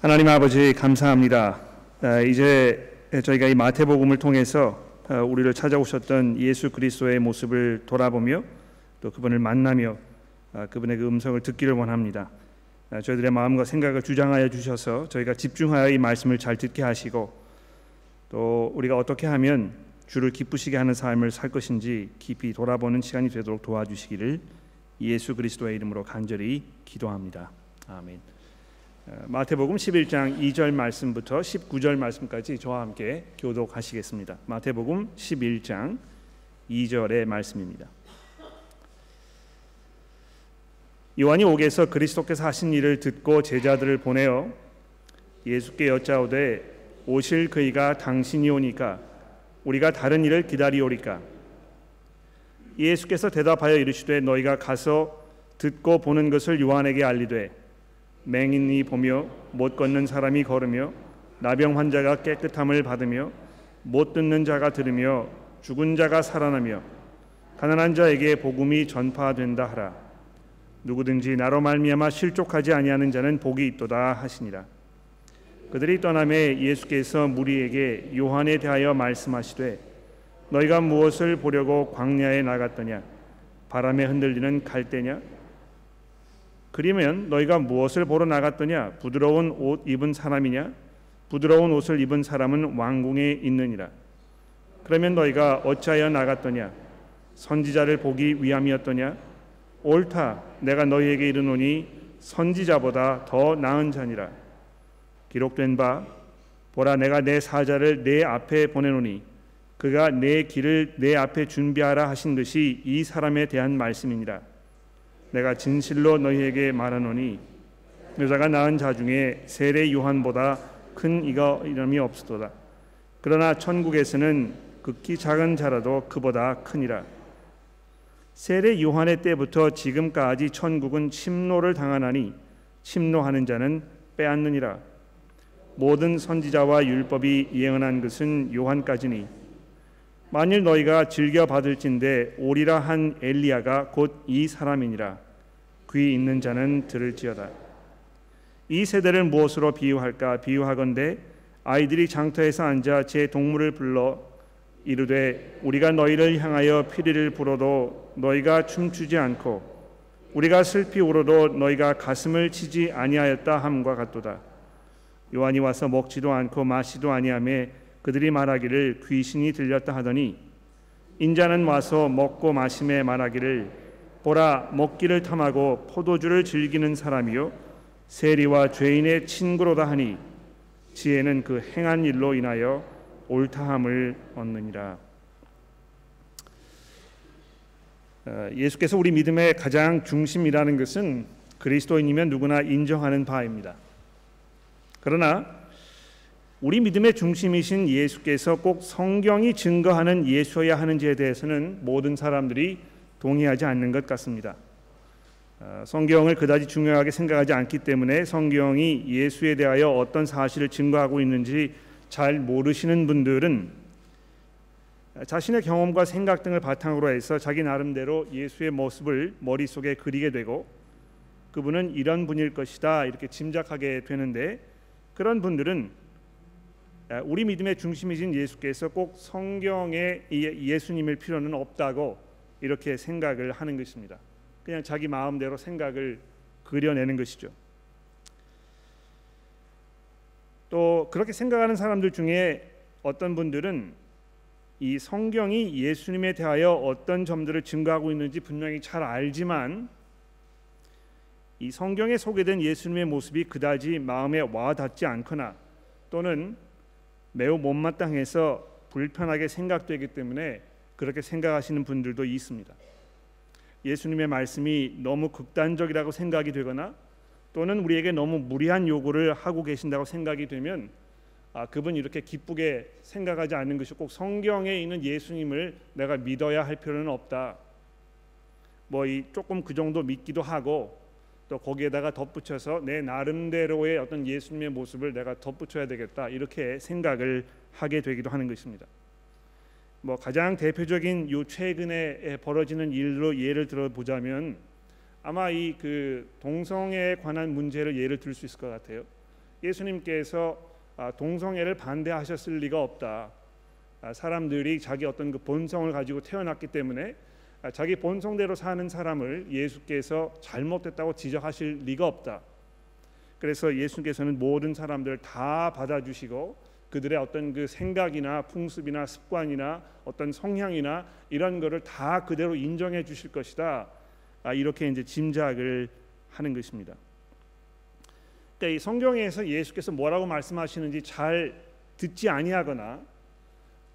하나님 아버지 감사합니다. 아, 이제 저희가 이 마태복음을 통해서 아, 우리를 찾아오셨던 예수 그리스도의 모습을 돌아보며 또 그분을 만나며 아, 그분의 그 음성을 듣기를 원합니다. 저희들의 마음과 생각을 주장하여 주셔서 저희가 집중하여 이 말씀을 잘 듣게 하시고 또 우리가 어떻게 하면 주를 기쁘시게 하는 삶을 살 것인지 깊이 돌아보는 시간이 되도록 도와주시기를 예수 그리스도의 이름으로 간절히 기도합니다. 아멘. 어, 마태복음 11장 2절 말씀부터 19절 말씀까지 저와 함께 교독하시겠습니다. 마태복음 11장 2절의 말씀입니다. 요한이 옥에서 그리스도께서 하신 일을 듣고 제자들을 보내어 예수께 여짜오되 오실 그이가 당신이 오니까 우리가 다른 일을 기다리오리까 예수께서 대답하여 이르시되 너희가 가서 듣고 보는 것을 요한에게 알리되 맹인이 보며 못 걷는 사람이 걸으며 나병 환자가 깨끗함을 받으며 못 듣는 자가 들으며 죽은 자가 살아나며 가난한 자에게 복음이 전파된다 하라. 누구든지 나로 말미암아 실족하지 아니하는 자는 복이 있도다 하시니라. 그들이 떠남에 예수께서 무리에게 요한에 대하여 말씀하시되 너희가 무엇을 보려고 광야에 나갔더냐? 바람에 흔들리는 갈대냐 그러면 너희가 무엇을 보러 나갔더냐? 부드러운 옷 입은 사람이냐? 부드러운 옷을 입은 사람은 왕궁에 있느니라. 그러면 너희가 어찌하여 나갔더냐? 선지자를 보기 위함이었더냐? 옳다 내가 너희에게 이르노니 선지자보다 더 나은 자니라. 기록된 바 보라 내가 내 사자를 내 앞에 보내노니 그가 내 길을 내 앞에 준비하라 하신 것이 이 사람에 대한 말씀이니라 내가 진실로 너희에게 말하노니 여자가 낳은 자 중에 세례 요한보다 큰 이가 이름이 없으도다. 그러나 천국에서는 극히 작은 자라도 그보다 크니라. 세례 요한의 때부터 지금까지 천국은 침노를 당하나니 침노하는 자는 빼앗느니라. 모든 선지자와 율법이 예언한 것은 요한까지니 만일 너희가 즐겨 받을진대 오리라 한 엘리야가 곧 이 사람이니라. 귀 있는 자는 들을지어다. 이 세대를 무엇으로 비유할까 비유하건대 아이들이 장터에서 앉아 제 동물을 불러 이르되 우리가 너희를 향하여 피리를 불어도 너희가 춤추지 않고 우리가 슬피 울어도 너희가 가슴을 치지 아니하였다 함과 같도다. 요한이 와서 먹지도 않고 마시도 아니하며 그들이 말하기를 귀신이 들렸다 하더니 인자는 와서 먹고 마심에 말하기를 보라 먹기를 탐하고 포도주를 즐기는 사람이요 세리와 죄인의 친구로다 하니 지혜는 그 행한 일로 인하여 옳다함을 얻느니라. 어, 예수께서 우리 믿음의 가장 중심이라는 것은 그리스도인이면 누구나 인정하는 바입니다. 그러나 우리 믿음의 중심이신 예수께서 꼭 성경이 증거하는 예수여야 하는지에 대해서는 모든 사람들이 동의하지 않는 것 같습니다. 어, 성경을 그다지 중요하게 생각하지 않기 때문에 성경이 예수에 대하여 어떤 사실을 증거하고 있는지 잘 모르시는 분들은 자신의 경험과 생각 등을 바탕으로 해서 자기 나름대로 예수의 모습을 머릿속에 그리게 되고 그분은 이런 분일 것이다 이렇게 짐작하게 되는데 그런 분들은 우리 믿음의 중심이신 예수께서 꼭 성경에 예수님일 필요는 없다고 이렇게 생각을 하는 것입니다. 그냥 자기 마음대로 생각을 그려내는 것이죠. 또 그렇게 생각하는 사람들 중에 어떤 분들은 이 성경이 예수님에 대하여 어떤 점들을 증거하고 있는지 분명히 잘 알지만 이 성경에 소개된 예수님의 모습이 그다지 마음에 와 닿지 않거나 또는 매우 못마땅해서 불편하게 생각되기 때문에 그렇게 생각하시는 분들도 있습니다. 예수님의 말씀이 너무 극단적이라고 생각이 되거나 또는 우리에게 너무 무리한 요구를 하고 계신다고 생각이 되면 아, 그분 이렇게 기쁘게 생각하지 않는 것이 꼭 성경에 있는 예수님을 내가 믿어야 할 필요는 없다. 뭐 이 조금 그 정도 믿기도 하고 또 거기에다가 덧붙여서 내 나름대로의 어떤 예수님의 모습을 내가 덧붙여야 되겠다 이렇게 생각을 하게 되기도 하는 것입니다. 뭐 가장 대표적인 요 최근에 벌어지는 일로 예를 들어 보자면 아마 이 그 동성애에 관한 문제를 예를 들 수 있을 것 같아요. 예수님께서 아, 동성애를 반대하셨을 리가 없다. 아, 사람들이 자기 어떤 그 본성을 가지고 태어났기 때문에 아, 자기 본성대로 사는 사람을 예수께서 잘못됐다고 지적하실 리가 없다. 그래서 예수께서는 모든 사람들을 다 받아주시고 그들의 어떤 그 생각이나 풍습이나 습관이나 어떤 성향이나 이런 것을 다 그대로 인정해 주실 것이다. 이렇게 이제 짐작을 하는 것입니다. 그러니까 이 성경에서 예수께서 뭐라고 말씀하시는지 잘 듣지 아니하거나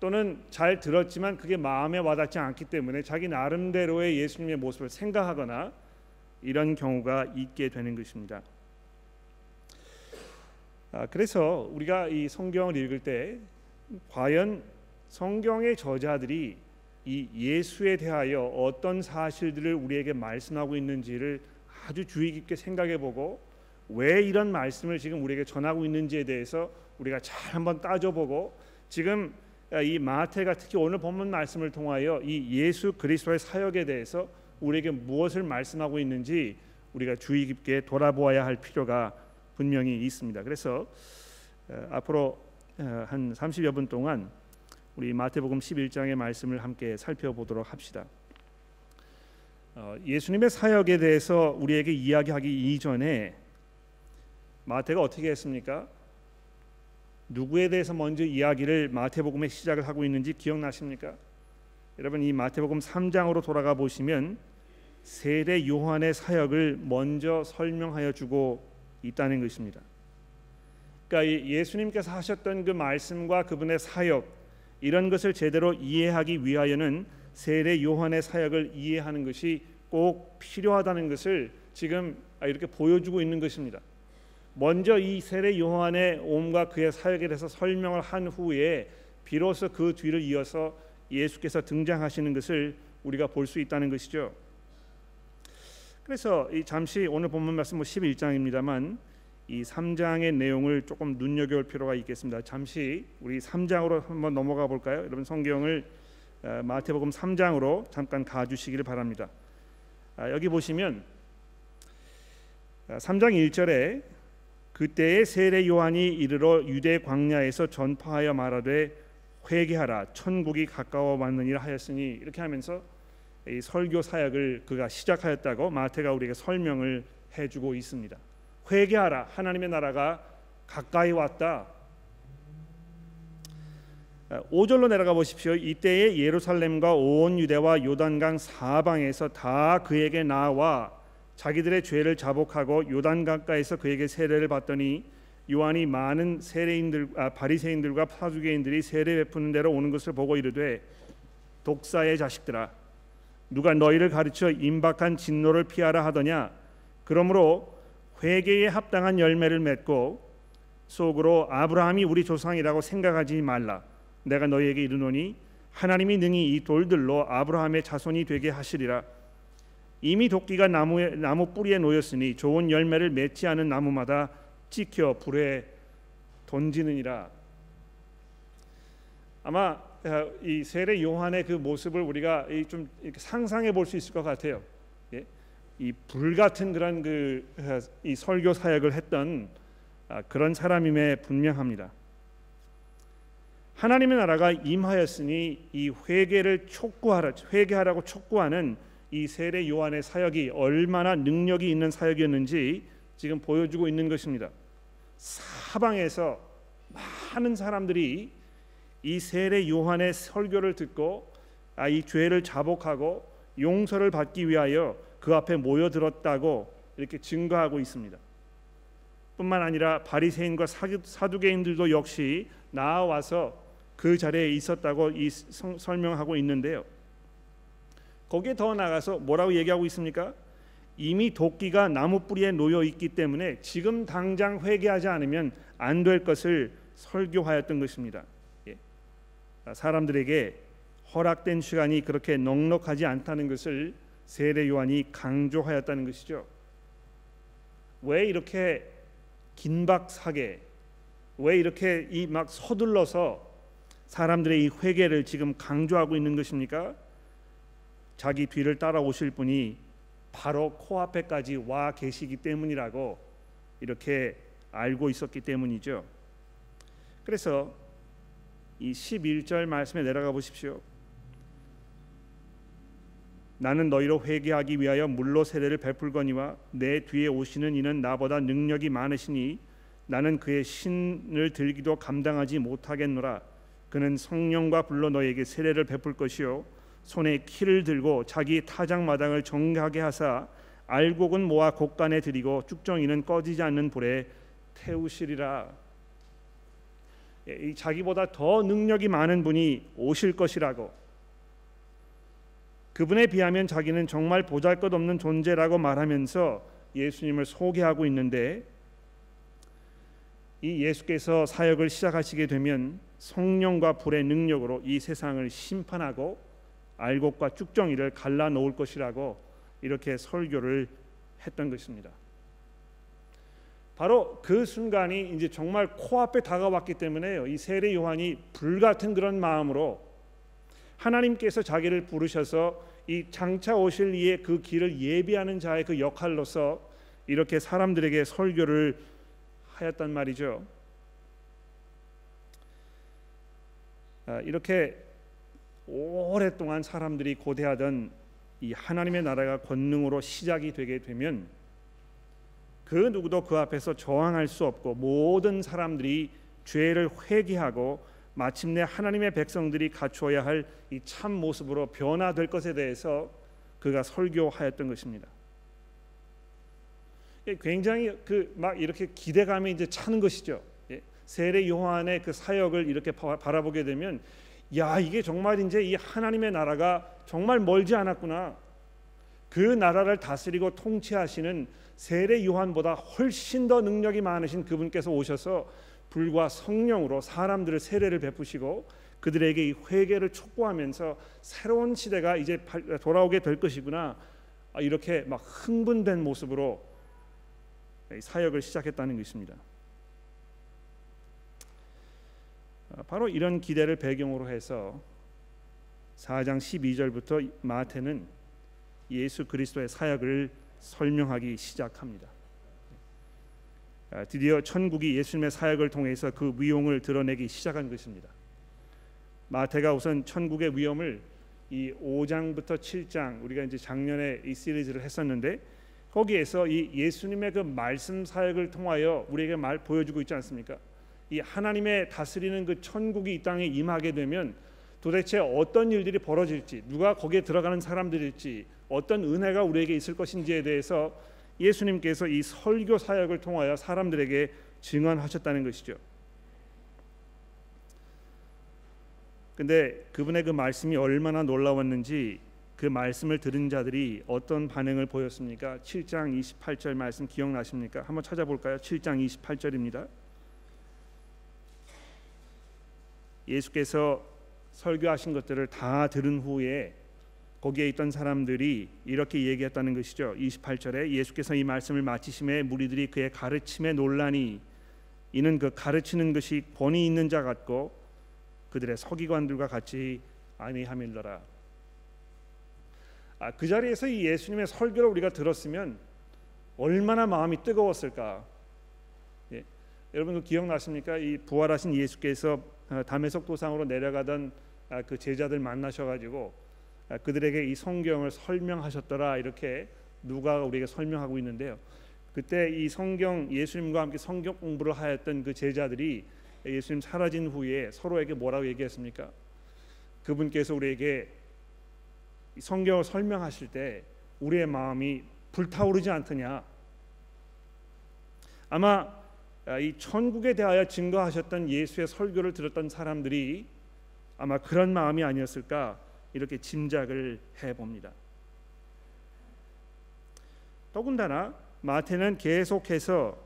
또는 잘 들었지만 그게 마음에 와닿지 않기 때문에 자기 나름대로의 예수님의 모습을 생각하거나 이런 경우가 있게 되는 것입니다. 아, 그래서 우리가 이 성경을 읽을 때 과연 성경의 저자들이 이 예수에 대하여 어떤 사실들을 우리에게 말씀하고 있는지를 아주 주의 깊게 생각해 보고 왜 이런 말씀을 지금 우리에게 전하고 있는지에 대해서 우리가 잘 한번 따져보고 지금 이 마태가 특히 오늘 본문 말씀을 통하여 이 예수 그리스도의 사역에 대해서 우리에게 무엇을 말씀하고 있는지 우리가 주의 깊게 돌아보아야 할 필요가 분명히 있습니다. 그래서 어, 앞으로 어, 한 30여 분 동안 우리 마태복음 11장의 말씀을 함께 살펴보도록 합시다. 어, 예수님의 사역에 대해서 우리에게 이야기하기 이전에 마태가 어떻게 했습니까? 누구에 대해서 먼저 이야기를 마태복음의 시작을 하고 있는지 기억나십니까? 여러분 이 마태복음 3장으로 돌아가 보시면 세례 요한의 사역을 먼저 설명하여 주고 있다는 것입니다. 그러니까 예수님께서 하셨던 그 말씀과 그분의 사역 이런 것을 제대로 이해하기 위하여는 세례 요한의 사역을 이해하는 것이 꼭 필요하다는 것을 지금 이렇게 보여주고 있는 것입니다. 먼저 이 세례 요한의 옴과 그의 사역에 대해서 설명을 한 후에 비로소 그 뒤를 이어서 예수께서 등장하시는 것을 우리가 볼 수 있다는 것이죠. 그래서 이 잠시 오늘 본문 말씀 11장입니다만 뭐이 3장의 내용을 조금 눈여겨볼 필요가 있겠습니다. 잠시 우리 3장으로 한번 넘어가 볼까요? 여러분 성경을 어, 마태복음 3장으로 잠깐 가주시기를 바랍니다. 아, 여기 보시면 3장 아, 1절에 그때의 세례 요한이 이르러 유대 광야에서 전파하여 말하되 회개하라 천국이 가까워 왔느니라 하였으니 이렇게 하면서 이 설교 사역을 그가 시작하였다고 마태가 우리에게 설명을 해주고 있습니다. 회개하라 하나님의 나라가 가까이 왔다. 5절로 내려가 보십시오. 이때에 예루살렘과 온 유대와 요단강 사방에서 다 그에게 나와 자기들의 죄를 자복하고 요단 강가에서 그에게 세례를 받더니 요한이 많은 세례인들 아, 바리새인들과 사두개인들이 세례 베푸는 대로 오는 것을 보고 이르되 독사의 자식들아 누가 너희를 가르쳐 임박한 진노를 피하라 하더냐? 그러므로 회개에 합당한 열매를 맺고 속으로 아브라함이 우리 조상이라고 생각하지 말라. 내가 너희에게 이르노니 하나님이 능히 이 돌들로 아브라함의 자손이 되게 하시리라 이미 도끼가 나무에 나무 뿌리에 놓였으니 좋은 열매를 맺지 않은 나무마다 찍혀 불에 던지느니라. 아마 어, 이 세례 요한의 그 모습을 우리가 좀 상상해 볼 수 있을 것 같아요. 예? 이불 같은 그런 그이 어, 설교 사역을 했던 아, 그런 사람임에 분명합니다. 하나님의 나라가 임하였으니 이 회개를 촉구하라 회개하라고 촉구하는 이 세례 요한의 사역이 얼마나 능력이 있는 사역이었는지 지금 보여주고 있는 것입니다. 사방에서 많은 사람들이 이 세례 요한의 설교를 듣고 아, 이 죄를 자복하고 용서를 받기 위하여 그 앞에 모여들었다고 이렇게 증거하고 있습니다. 뿐만 아니라 바리새인과 사두개인들도 역시 나와서 그 자리에 있었다고 이 설명하고 있는데요. 거기에 더 나가서 뭐라고 얘기하고 있습니까? 이미 도끼가 나무 뿌리에 놓여 있기 때문에 지금 당장 회개하지 않으면 안 될 것을 설교하였던 것입니다. 예. 사람들에게 허락된 시간이 그렇게 넉넉하지 않다는 것을 세례 요한이 강조하였다는 것이죠. 왜 이렇게 긴박하게 왜 이렇게 이 막 서둘러서 사람들의 이 회개를 지금 강조하고 있는 것입니까? 자기 뒤를 따라오실 분이 바로 코앞에까지 와 계시기 때문이라고 이렇게 알고 있었기 때문이죠. 그래서 이 11절 말씀에 내려가 보십시오. 나는 너희로 회개하기 위하여 물로 세례를 베풀거니와 내 뒤에 오시는 이는 나보다 능력이 많으시니 나는 그의 신을 들기도 감당하지 못하겠노라. 그는 성령과 불로 너에게 세례를 베풀 것이요 손에 키를 들고 자기 타작 마당을 정하게 하사 알곡은 모아 곡간에 들이고 쭉정이는 꺼지지 않는 불에 태우시리라. 예, 자기보다 더 능력이 많은 분이 오실 것이라고 그분에 비하면 자기는 정말 보잘것없는 존재라고 말하면서 예수님을 소개하고 있는데 이 예수께서 사역을 시작하시게 되면 성령과 불의 능력으로 이 세상을 심판하고 알곡과 쭉정이를 갈라 놓을 것이라고 이렇게 설교를 했던 것입니다. 바로 그 순간이 이제 정말 코앞에 다가왔기 때문에요. 이 세례 요한이 불같은 그런 마음으로 하나님께서 자기를 부르셔서 이 장차 오실 이의 그 길을 예비하는 자의 그 역할로서 이렇게 사람들에게 설교를 하였단 말이죠. 아, 이렇게 오랫동안 사람들이 고대하던 이 하나님의 나라가 권능으로 시작이 되게 되면 그 누구도 그 앞에서 저항할 수 없고 모든 사람들이 죄를 회개하고 마침내 하나님의 백성들이 갖추어야 할 이 참 모습으로 변화될 것에 대해서 그가 설교하였던 것입니다. 예, 굉장히 그 막 이렇게 기대감이 이제 차는 것이죠. 예, 세례 요한의 그 사역을 이렇게 바라보게 되면 야 이게 정말 이제 이 하나님의 나라가 정말 멀지 않았구나. 그 나라를 다스리고 통치하시는 세례 요한보다 훨씬 더 능력이 많으신 그분께서 오셔서 불과 성령으로 사람들을 세례를 베푸시고 그들에게 이 회개를 촉구하면서 새로운 시대가 이제 돌아오게 될 것이구나 아, 이렇게 막 흥분된 모습으로 사역을 시작했다는 것입니다. 아, 바로 이런 기대를 배경으로 해서 4장 12절부터 마태는 예수 그리스도의 사역을 설명하기 시작합니다. 아, 드디어 천국이 예수님의 사역을 통해서 그 위용을 드러내기 시작한 것입니다. 마태가 우선 천국의 위엄을 이 5장부터 7장 우리가 이제 작년에 이 시리즈를 했었는데 거기에서 이 예수님의 그 말씀 사역을 통하여 우리에게 말 보여주고 있지 않습니까? 이 하나님의 다스리는 그 천국이 이 땅에 임하게 되면 도대체 어떤 일들이 벌어질지 누가 거기에 들어가는 사람들일지 어떤 은혜가 우리에게 있을 것인지에 대해서 예수님께서 이 설교 사역을 통하여 사람들에게 증언하셨다는 것이죠. 근데 그분의 그 말씀이 얼마나 놀라웠는지 그 말씀을 들은 자들이 어떤 반응을 보였습니까? 7장 28절 말씀 기억나십니까? 한번 찾아볼까요? 7장 28절입니다. 예수께서 설교하신 것들을 다 들은 후에 거기에 있던 사람들이 이렇게 얘기했다는 것이죠. 28절에 예수께서 이 말씀을 마치심에 무리들이 그의 가르침에 논란이 이는 그 가르치는 것이 권위 있는 자 같고 그들의 서기관들과 같이 아니함일러라. 아, 그 자리에서 이 예수님의 설교를 우리가 들었으면 얼마나 마음이 뜨거웠을까. 예. 여러분 기억나십니까? 이 부활하신 예수께서 어, 담에석 도상으로 내려가던 아, 그 제자들 만나셔가지고 아, 그들에게 이 성경을 설명하셨더라 이렇게 누가 우리에게 설명하고 있는데요. 그때 이 성경 예수님과 함께 성경 공부를 하였던 그 제자들이 예수님 사라진 후에 서로에게 뭐라고 얘기했습니까? 그분께서 우리에게 성경을 설명하실 때 우리의 마음이 불타오르지 않더냐? 아마 아, 이 천국에 대하여 증거하셨던 예수의 설교를 들었던 사람들이 아마 그런 마음이 아니었을까 이렇게 짐작을 해 봅니다. 더군다나 마태는 계속해서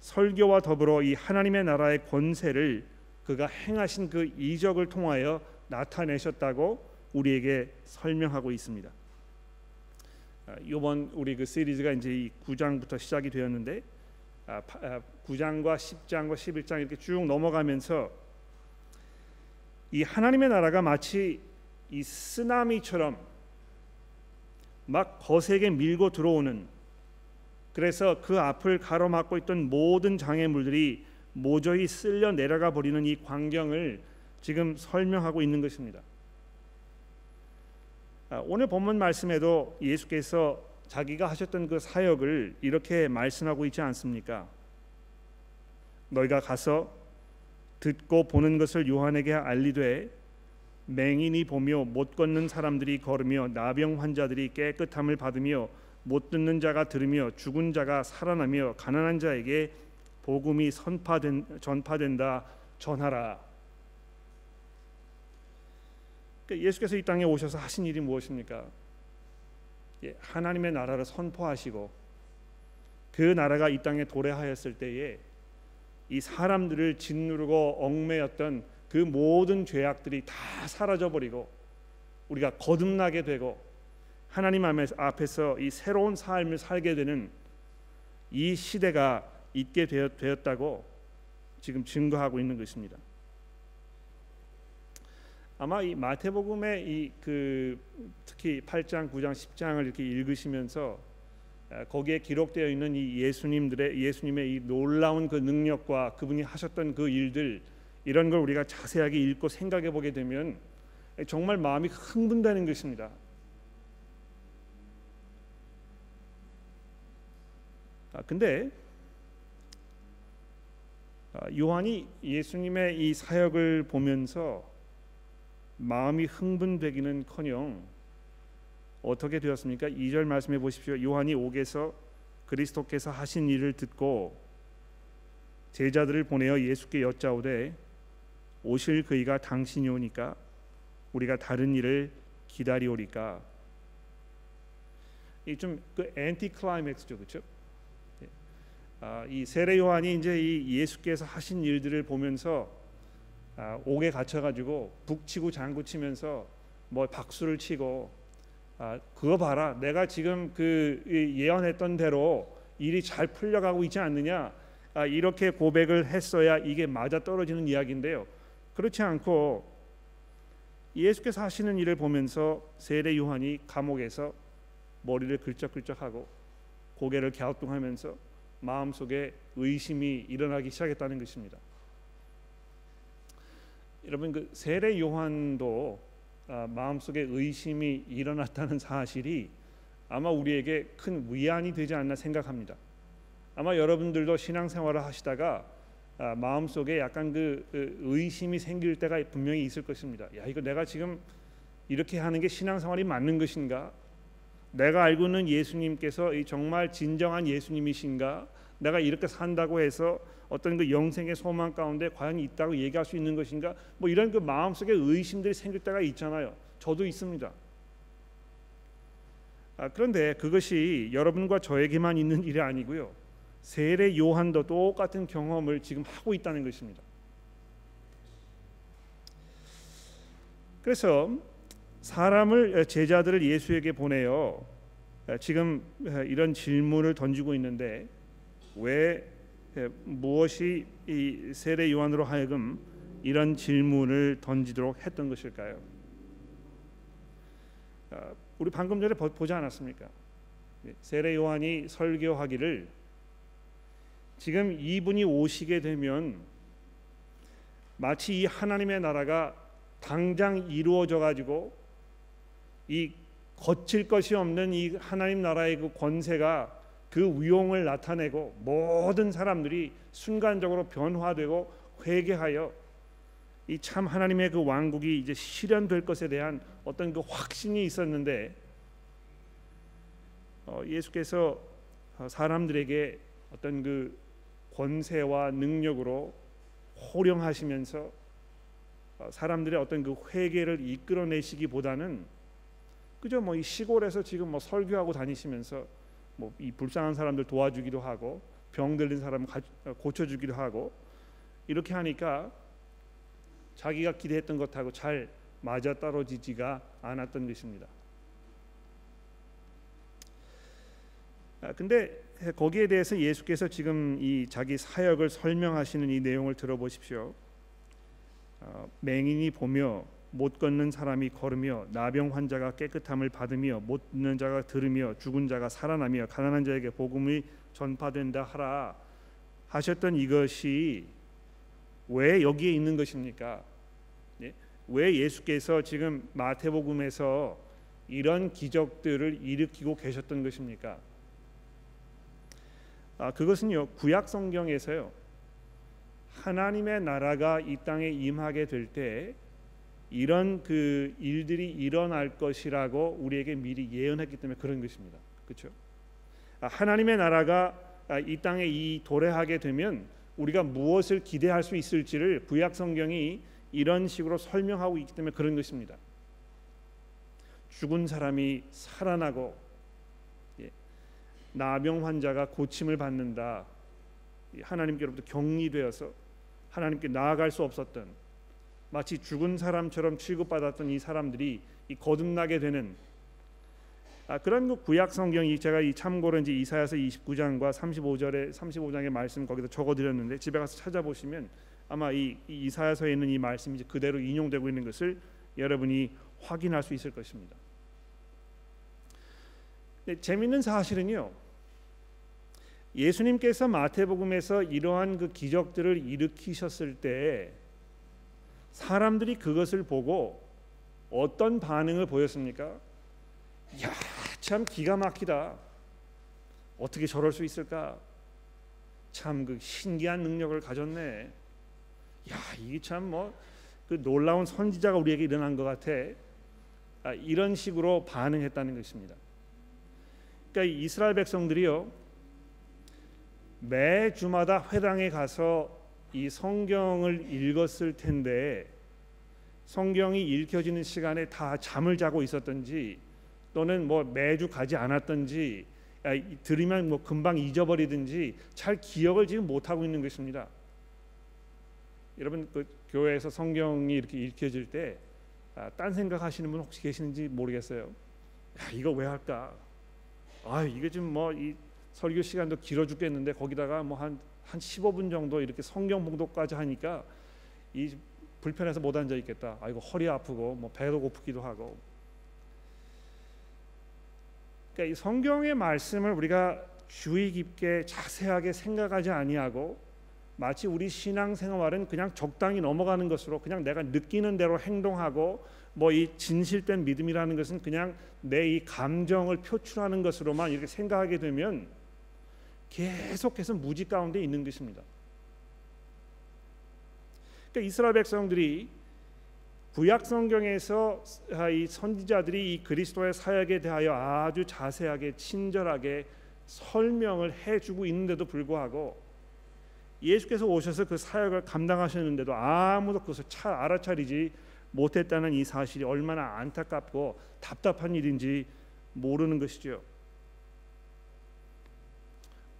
설교와 더불어 이 하나님의 나라의 권세를 그가 행하신 그 이적을 통하여 나타내셨다고 우리에게 설명하고 있습니다. 이번 아, 우리 그 시리즈가 이제 이 9장부터 시작이 되었는데 9장과 10장과 11장 이렇게 쭉 넘어가면서 이 하나님의 나라가 마치 이 쓰나미처럼 막 거세게 밀고 들어오는 그래서 그 앞을 가로막고 있던 모든 장애물들이 모조리 쓸려 내려가 버리는 이 광경을 지금 설명하고 있는 것입니다. 아, 오늘 본문 말씀에도 예수께서 자기가 하셨던 그 사역을 이렇게 말씀하고 있지 않습니까? 너희가 가서 듣고 보는 것을 요한에게 알리되 맹인이 보며 못 걷는 사람들이 걸으며 나병 환자들이 깨끗함을 받으며 못 듣는 자가 들으며 죽은 자가 살아나며 가난한 자에게 복음이 선파된 전파된다 전하라. 그러니까 예수께서 이 땅에 오셔서 하신 일이 무엇입니까? 예, 하나님의 나라를 선포하시고 그 나라가 이 땅에 도래하였을 때에 이 사람들을 짓누르고 얽매였던 그 모든 죄악들이 다 사라져 버리고 우리가 거듭나게 되고 하나님 앞에서 이 새로운 삶을 살게 되는 이 시대가 있게 되었다고 지금 증거하고 있는 것입니다. 아마 이 마태복음의 이 그 특히 8장, 9장, 10장을 이렇게 읽으시면서 아, 거기에 기록되어 있는 이 예수님들의 예수님의 이 놀라운 그 능력과 그분이 하셨던 그 일들 이런 걸 우리가 자세하게 읽고 생각해 보게 되면 정말 마음이 흥분되는 것입니다. 아, 근데 아, 요한이 예수님의 이 사역을 보면서 마음이 흥분되기는커녕 어떻게 되었습니까? 2절 말씀해 보십시오. 요한이 옥에서 그리스도께서 하신 일을 듣고 제자들을 보내어 예수께 여짜오되 오실 그이가 당신이 오니까 우리가 다른 일을 기다리오리까. 이 좀그 엔티 클라이맥스죠, 그렇죠? 아, 이 세례 요한이 이제 이 예수께서 하신 일들을 보면서 아, 옥에 갇혀가지고 북치고 장구치면서 뭐 박수를 치고 아, 그거 봐라. 내가 지금 그 예언했던 대로 일이 잘 풀려가고 있지 않느냐? 아, 이렇게 고백을 했어야 이게 맞아 떨어지는 이야기인데요. 그렇지 않고 예수께서 하시는 일을 보면서 세례 요한이 감옥에서 머리를 긁적긁적하고 고개를 갸우뚱하면서 마음속에 의심이 일어나기 시작했다는 것입니다. 여러분 그 세례 요한도 아, 마음속에 의심이 일어났다는 사실이 아마 우리에게 큰 위안이 되지 않나 생각합니다. 아마 여러분들도 신앙생활을 하시다가 아, 마음속에 약간 그, 그 의심이 생길 때가 분명히 있을 것입니다. 야 이거 내가 지금 이렇게 하는 게 신앙생활이 맞는 것인가? 내가 알고 있는 예수님께서 정말 진정한 예수님이신가? 내가 이렇게 산다고 해서 어떤 그 영생의 소망 가운데 과연 있다고 얘기할 수 있는 것인가? 뭐 이런 그 마음속에 의심들이 생길 때가 있잖아요. 저도 있습니다. 아, 그런데 그것이 여러분과 저에게만 있는 일이 아니고요. 세례 요한도 똑같은 경험을 지금 하고 있다는 것입니다. 그래서 사람을 제자들을 예수에게 보내요. 지금 이런 질문을 던지고 있는데 왜 무엇이 이 세례 요한으로 하여금 이런 질문을 던지도록 했던 것일까요? 우리 방금 전에 보지 않았습니까? 세례 요한이 설교하기를 지금 이분이 오시게 되면 마치 이 하나님의 나라가 당장 이루어져 가지고 이 거칠 것이 없는 이 하나님 나라의 그 권세가 그 위용을 나타내고 모든 사람들이 순간적으로 변화되고 회개하여 이 참 하나님의 그 왕국이 이제 실현될 것에 대한 어떤 그 확신이 있었는데 어, 예수께서 어, 사람들에게 어떤 그 권세와 능력으로 호령하시면서 어, 사람들의 어떤 그 회개를 이끌어내시기보다는 그저 뭐 이 시골에서 지금 뭐 설교하고 다니시면서 뭐 이 불쌍한 사람들 도와주기도 하고 병 들린 사람 어, 고쳐주기도 하고 이렇게 하니까 자기가 기대했던 것하고 잘 맞아 떨어지지가 않았던 것입니다. 아, 근데 거기에 대해서 예수께서 지금 이 자기 사역을 설명하시는 이 내용을 들어보십시오. 어, 맹인이 보며 못 걷는 사람이 걸으며 나병 환자가 깨끗함을 받으며 못 듣는 자가 들으며 죽은 자가 살아나며 가난한 자에게 복음이 전파된다 하라 하셨던 이것이 왜 여기에 있는 것입니까? 예? 왜 예수께서 지금 마태복음에서 이런 기적들을 일으키고 계셨던 것입니까? 아, 그것은요 구약 성경에서요 하나님의 나라가 이 땅에 임하게 될 때 이런 그 일들이 일어날 것이라고 우리에게 미리 예언했기 때문에 그런 것입니다. 그렇죠? 아, 하나님의 나라가 아, 이 땅에 이 도래하게 되면 우리가 무엇을 기대할 수 있을지를 구약 성경이 이런 식으로 설명하고 있기 때문에 그런 것입니다. 죽은 사람이 살아나고 예, 나병 환자가 고침을 받는다. 하나님께로부터 격리되어서 하나님께 나아갈 수 없었던 마치 죽은 사람처럼 취급받았던 이 사람들이 이 거듭나게 되는 아, 그런 그 구약 성경이 제가 이 참고로 이제 이사야서 29장과 35절에 35장의 말씀 거기다 적어 드렸는데 집에 가서 찾아보시면 아마 이, 이 이사야서에 있는 이 말씀이 이제 그대로 인용되고 있는 것을 여러분이 확인할 수 있을 것입니다. 재미있는 사실은요. 예수님께서 마태복음에서 이러한 그 기적들을 일으키셨을 때 사람들이 그것을 보고 어떤 반응을 보였습니까? 야, 참 기가 막히다. 어떻게 저럴 수 있을까? 참 그 신기한 능력을 가졌네. 야, 이게 참 뭐 그 놀라운 선지자가 우리에게 일어난 것 같아. 아, 이런 식으로 반응했다는 것입니다. 그러니까 이스라엘 백성들이요 매 주마다 회당에 가서 이 성경을 읽었을 텐데 성경이 읽혀지는 시간에 다 잠을 자고 있었던지 또는 뭐 매주 가지 않았던지 들으면 뭐 금방 잊어버리든지 잘 기억을 지금 못 하고 있는 것입니다. 여러분 그 교회에서 성경이 이렇게 읽혀질 때 아, 딴 생각하시는 분 혹시 계시는지 모르겠어요. 야, 이거 왜 할까? 아 이게 좀뭐이 설교 시간도 길어 죽겠는데 거기다가 뭐 한 한 15분 정도 이렇게 성경 봉독까지 하니까 이 불편해서 못 앉아 있겠다. 아이고 허리 아프고 뭐 배도 고프기도 하고 그러니까 이 성경의 말씀을 우리가 주의 깊게 자세하게 생각하지 아니하고 마치 우리 신앙 생활은 그냥 적당히 넘어가는 것으로 그냥 내가 느끼는 대로 행동하고 뭐 이 진실된 믿음이라는 것은 그냥 내 이 감정을 표출하는 것으로만 이렇게 생각하게 되면 계속해서 무지 가운데 있는 것입니다. 그러니까 이스라엘 백성들이 구약 성경에서 이 선지자들이 이 그리스도의 사역에 대하여 아주 자세하게 친절하게 설명을 해주고 있는데도 불구하고 예수께서 오셔서 그 사역을 감당하셨는데도 아무도 그것을 잘 알아차리지 못했다는 이 사실이 얼마나 안타깝고 답답한 일인지 모르는 것이죠.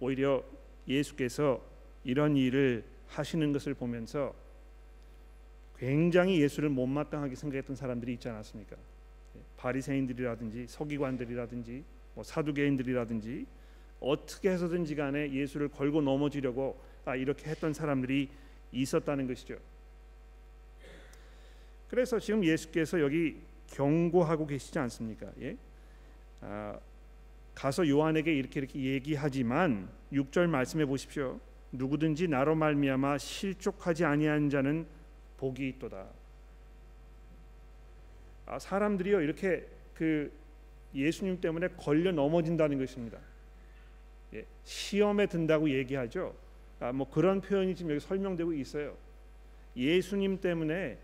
오히려 예수께서 이런 일을 하시는 것을 보면서 굉장히 예수를 못마땅하게 생각했던 사람들이 있지 않았습니까? 예, 바리새인들이라든지 서기관들이라든지 뭐 사두개인들이라든지 어떻게 해서든지 간에 예수를 걸고 넘어지려고 아, 이렇게 했던 사람들이 있었다는 것이죠. 그래서 지금 예수께서 여기 경고하고 계시지 않습니까? 예? 아, 가서 요한에게 이렇게 이렇게 얘기하지만 6절 말씀해 보십시오. 누구든지 나로 말미암아 실족하지 아니한 자는 복이 있도다. 아, 사람들이요 이렇게 그 예수님 때문에 걸려 넘어진다는 것입니다. 예, 시험에 든다고 얘기하죠. 아, 뭐 그런 표현이 지금 여기 설명되고 있어요. 예수님 때문에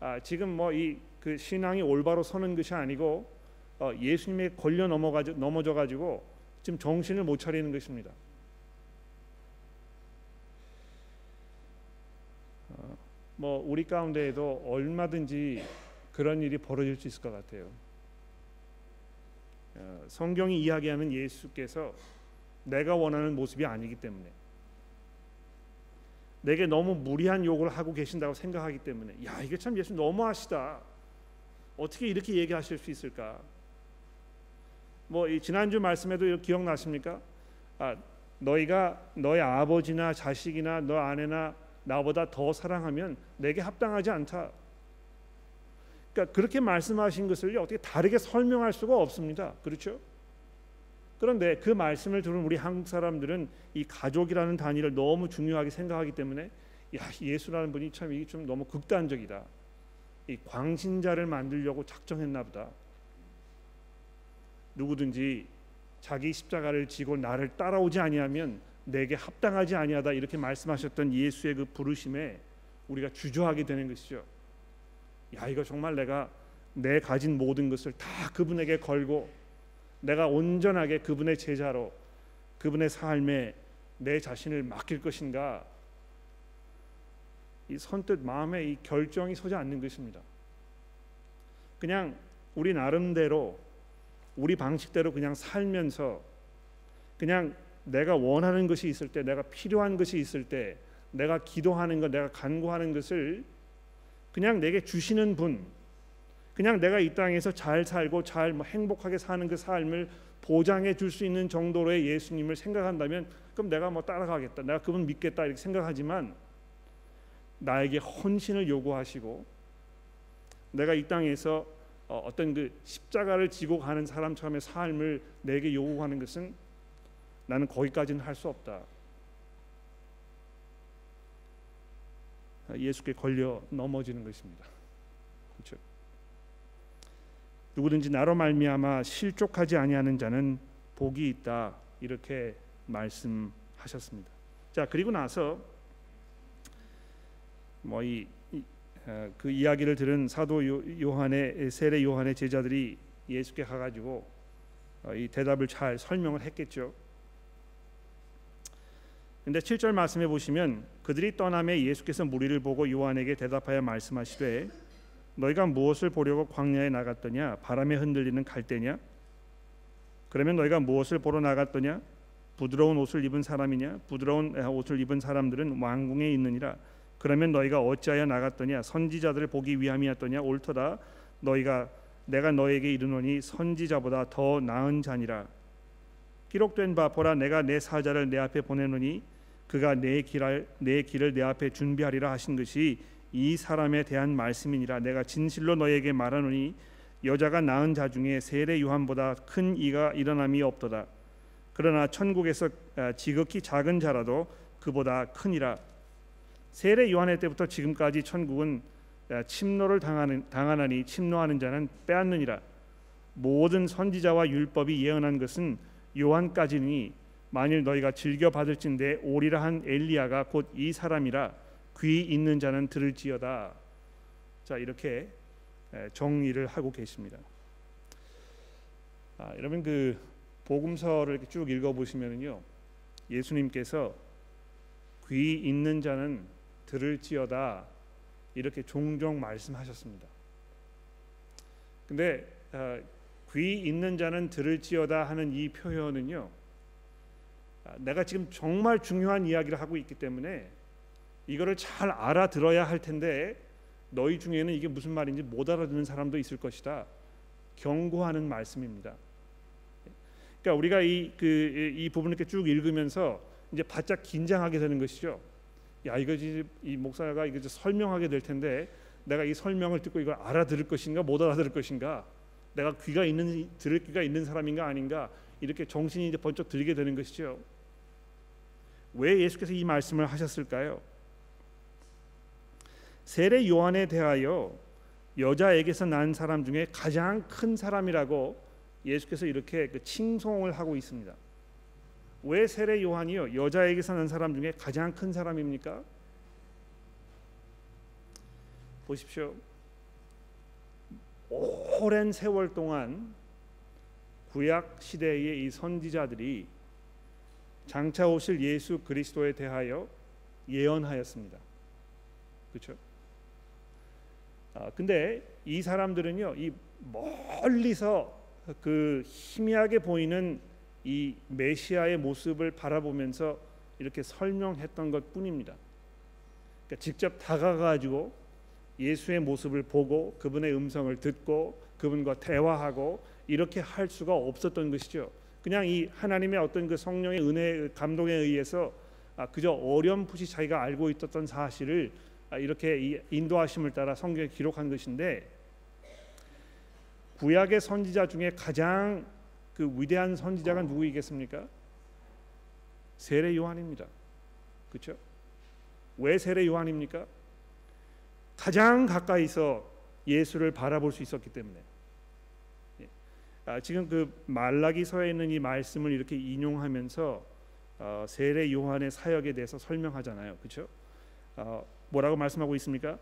아, 지금 뭐 이 그 신앙이 올바로 서는 것이 아니고 어, 예수님에 걸려 넘어가 넘어져 가지고 지금 정신을 못 차리는 것입니다. 뭐 우리 가운데에도 얼마든지 그런 일이 벌어질 수 있을 것 같아요. 어, 성경이 이야기하는 예수께서 내가 원하는 모습이 아니기 때문에 내게 너무 무리한 욕을 하고 계신다고 생각하기 때문에 야 이게 참 예수 너무하시다. 어떻게 이렇게 얘기하실 수 있을까? 뭐 지난주 말씀에도 기억나십니까? 아, 너희가 너희 아버지나 자식이나 너 아내나 나보다 더 사랑하면 내게 합당하지 않다. 그러니까 그렇게 말씀하신 것을 어떻게 다르게 설명할 수가 없습니다. 그렇죠? 그런데 그 말씀을 들은 우리 한국 사람들은 이 가족이라는 단위를 너무 중요하게 생각하기 때문에 야 예수라는 분이 참 이게 좀 너무 극단적이다. 이 광신자를 만들려고 작정했나 보다. 누구든지 자기 십자가를 지고 나를 따라오지 아니하면 내게 합당하지 아니하다 이렇게 말씀하셨던 예수의 그 부르심에 우리가 주저하게 되는 것이죠. 야 이거 정말 내가 내 가진 모든 것을 다 그분에게 걸고 내가 온전하게 그분의 제자로 그분의 삶에 내 자신을 맡길 것인가 이 선뜻 마음에 이 결정이 서지 않는 것입니다. 그냥 우리 나름대로 우리 방식대로 그냥 살면서 그냥 내가 원하는 것이 있을 때 내가 필요한 것이 있을 때 내가 기도하는 것 내가 간구하는 것을 그냥 내게 주시는 분 그냥 내가 이 땅에서 잘 살고 잘뭐 행복하게 사는 그 삶을 보장해 줄 수 있는 정도로의 예수님을 생각한다면 그럼 내가 뭐 따라가겠다. 내가 그분 믿겠다 이렇게 생각하지만 나에게 헌신을 요구하시고 내가 이 땅에서 어, 어떤 그 십자가를 지고 가는 사람처럼의 삶을 내게 요구하는 것은 나는 거기까지는 할 수 없다. 예수께 걸려 넘어지는 것입니다. 그렇죠? 누구든지 나로 말미암아 실족하지 아니하는 자는 복이 있다 이렇게 말씀하셨습니다. 자 그리고 나서 뭐이 어, 그 이야기를 들은 사도 요한의 세례 요한의 제자들이 예수께 가가지고 어, 이 대답을 잘 설명을 했겠죠. 근데 7절 말씀해 보시면 그들이 떠남에 예수께서 무리를 보고 요한에게 대답하여 말씀하시되 너희가 무엇을 보려고 광야에 나갔더냐? 바람에 흔들리는 갈대냐? 그러면 너희가 무엇을 보러 나갔더냐? 부드러운 옷을 입은 사람이냐? 부드러운 옷을 입은 사람들은 왕궁에 있느니라 그러면 너희가 어찌하여 나갔더냐? 선지자들을 보기 위함이었더냐? 옳도다. 너희가 내가 너에게 이르노니 선지자보다 더 나은 자니라. 기록된 바 보라 내가 내 사자를 내 앞에 보내노니 그가 내 길을 내 길을 내 앞에 준비하리라 하신 것이 이 사람에 대한 말씀이니라. 내가 진실로 너에게 말하노니 여자가 낳은 자 중에 세례 요한보다 큰 이가 일어남이 없도다. 그러나 천국에서 아, 지극히 작은 자라도 그보다 크니라 세례 요한의 때부터 지금까지 천국은 침노를 당하는 당하나니 침노하는 자는 빼앗느니라 모든 선지자와 율법이 예언한 것은 요한까지니 만일 너희가 즐겨 받을진대 오리라 한 엘리야가 곧 이 사람이라 귀 있는 자는 들을지어다. 자 이렇게 정리를 하고 계십니다. 아, 여러분 그 복음서를 쭉 읽어 보시면은요 예수님께서 귀 있는 자는 들을지어다 이렇게 종종 말씀하셨습니다. 근데 어, 귀 있는 자는 들을지어다 하는 이 표현은요. 아, 내가 지금 정말 중요한 이야기를 하고 있기 때문에 이거를 잘 알아들어야 할 텐데 너희 중에는 이게 무슨 말인지 못 알아듣는 사람도 있을 것이다. 경고하는 말씀입니다. 그러니까 우리가 이 그이 그, 부분을 이렇게 쭉 읽으면서 이제 바짝 긴장하게 되는 것이죠. 야 이거 이 목사가 이거 설명하게 될 텐데 내가 이 설명을 듣고 이걸 알아들을 것인가 못 알아들을 것인가 내가 귀가 있는 들을 귀가 있는 사람인가 아닌가 이렇게 정신이 이제 번쩍 들게 되는 것이죠. 왜 예수께서 이 말씀을 하셨을까요? 세례 요한에 대하여 여자에게서 난 사람 중에 가장 큰 사람이라고 예수께서 이렇게 그 칭송을 하고 있습니다. 왜 세례 요한이요 여자에게서 난 사람 중에 가장 큰 사람입니까? 보십시오. 오랜 세월 동안 구약 시대의 이 선지자들이 장차 오실 예수 그리스도에 대하여 예언하였습니다. 그렇죠? 아, 근데 이 사람들은요, 이 멀리서 그 희미하게 보이는 이 메시아의 모습을 바라보면서 이렇게 설명했던 것 뿐입니다. 그러니까 직접 다가가지고 예수의 모습을 보고 그분의 음성을 듣고 그분과 대화하고 이렇게 할 수가 없었던 것이죠. 그냥 이 하나님의 어떤 그 성령의 은혜 감동에 의해서 아, 그저 어렴풋이 자기가 알고 있었던 사실을 아, 이렇게 인도하심을 따라 성경에 기록한 것인데 구약의 선지자 중에 가장 그 위대한 선지자가 누구이겠습니까? 세례 요한입니다. 그렇죠? 왜 세례 요한입니까? 가장 가까이서 예수를 바라볼 수 있었기 때문에. 예. 아, 지금 그 말라기서에 있는 이 말씀을 이렇게 인용하면서 어, 세례 요한의 사역에 대해서 설명하잖아요. 그렇죠? 어, 뭐라고 말씀하고 있습니까?